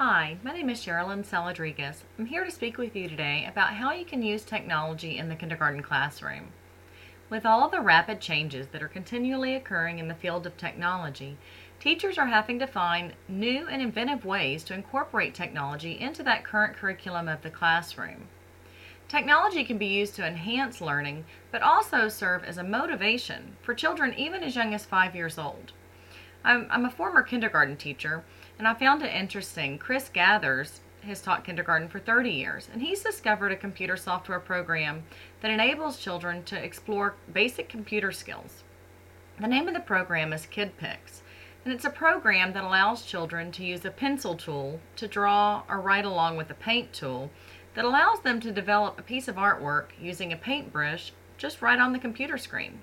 Hi, my name is Sherilyn Saladrigas. I'm here to speak with you today about how you can use technology in the kindergarten classroom. With all the rapid changes that are continually occurring in the field of technology, teachers are having to find new and inventive ways to incorporate technology into that current curriculum of the classroom. Technology can be used to enhance learning, but also serve as a motivation for children even as young as five years old. I'm, I'm a former kindergarten teacher, and I found it interesting. Chris Gathers has taught kindergarten for 30 years, and he's discovered a computer software program that enables children to explore basic computer skills. The name of the program is KidPix, and it's a program that allows children to use a pencil tool to draw or write along with a paint tool that allows them to develop a piece of artwork using a paintbrush just right on the computer screen.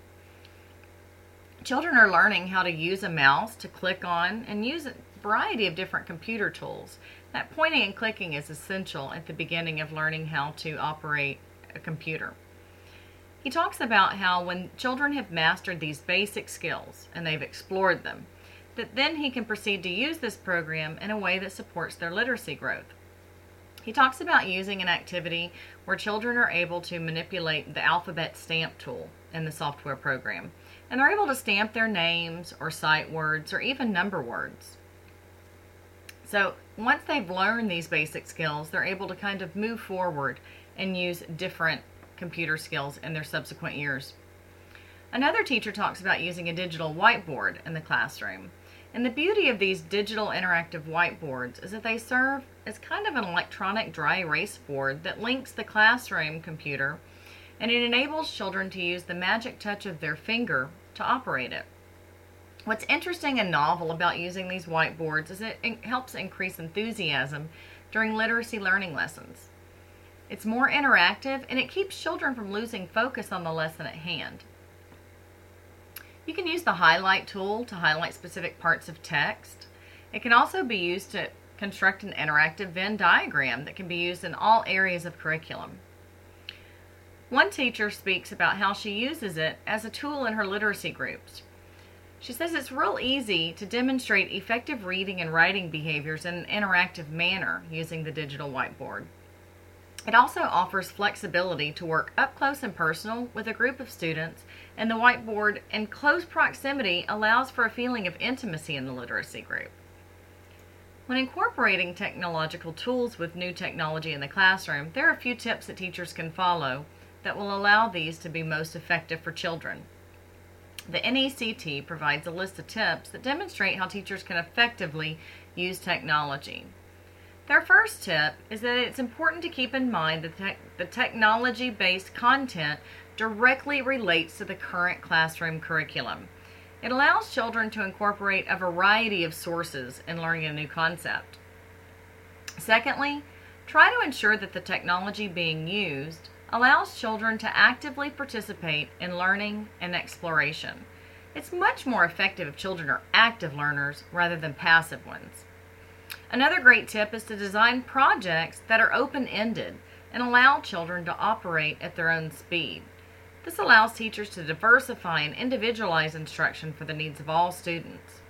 Children are learning how to use a mouse to click on and use a variety of different computer tools. That pointing and clicking is essential at the beginning of learning how to operate a computer. He talks about how when children have mastered these basic skills and they've explored them, that then he can proceed to use this program in a way that supports their literacy growth. He talks about using an activity where children are able to manipulate the alphabet stamp tool in the software program and they're able to stamp their names or sight words or even number words. So once they've learned these basic skills, they're able to kind of move forward and use different computer skills in their subsequent years. Another teacher talks about using a digital whiteboard in the classroom. And the beauty of these digital interactive whiteboards is that they serve as kind of an electronic dry erase board that links the classroom computer and it enables children to use the magic touch of their finger to operate it. What's interesting and novel about using these whiteboards is it helps increase enthusiasm during literacy learning lessons. It's more interactive and it keeps children from losing focus on the lesson at hand. You can use the highlight tool to highlight specific parts of text. It can also be used to construct an interactive Venn diagram that can be used in all areas of curriculum. One teacher speaks about how she uses it as a tool in her literacy groups. She says it's real easy to demonstrate effective reading and writing behaviors in an interactive manner using the digital whiteboard. It also offers flexibility to work up close and personal with a group of students, and the whiteboard in close proximity allows for a feeling of intimacy in the literacy group. When incorporating technological tools with new technology in the classroom, there are a few tips that teachers can follow that will allow these to be most effective for children. The NECT provides a list of tips that demonstrate how teachers can effectively use technology. Their first tip is that it's important to keep in mind that te the technology based content directly relates to the current classroom curriculum. It allows children to incorporate a variety of sources in learning a new concept. Secondly, try to ensure that the technology being used allows children to actively participate in learning and exploration. It's much more effective if children are active learners rather than passive ones. Another great tip is to design projects that are open-ended and allow children to operate at their own speed. This allows teachers to diversify and individualize instruction for the needs of all students.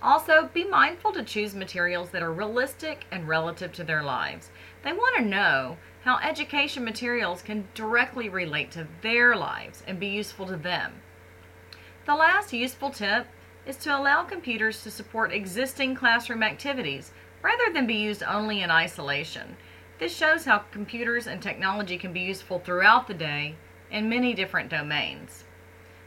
Also, be mindful to choose materials that are realistic and relative to their lives. They want to know how education materials can directly relate to their lives and be useful to them. The last useful tip is to allow computers to support existing classroom activities rather than be used only in isolation. This shows how computers and technology can be useful throughout the day in many different domains.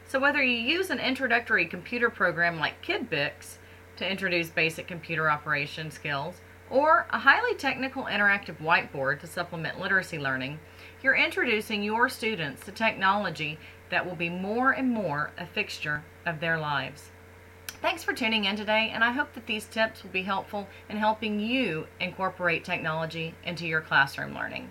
So whether you use an introductory computer program like KidPix to introduce basic computer operation skills, or a highly technical interactive whiteboard to supplement literacy learning, you're introducing your students to technology that will be more and more a fixture of their lives. Thanks for tuning in today, and I hope that these tips will be helpful in helping you incorporate technology into your classroom learning.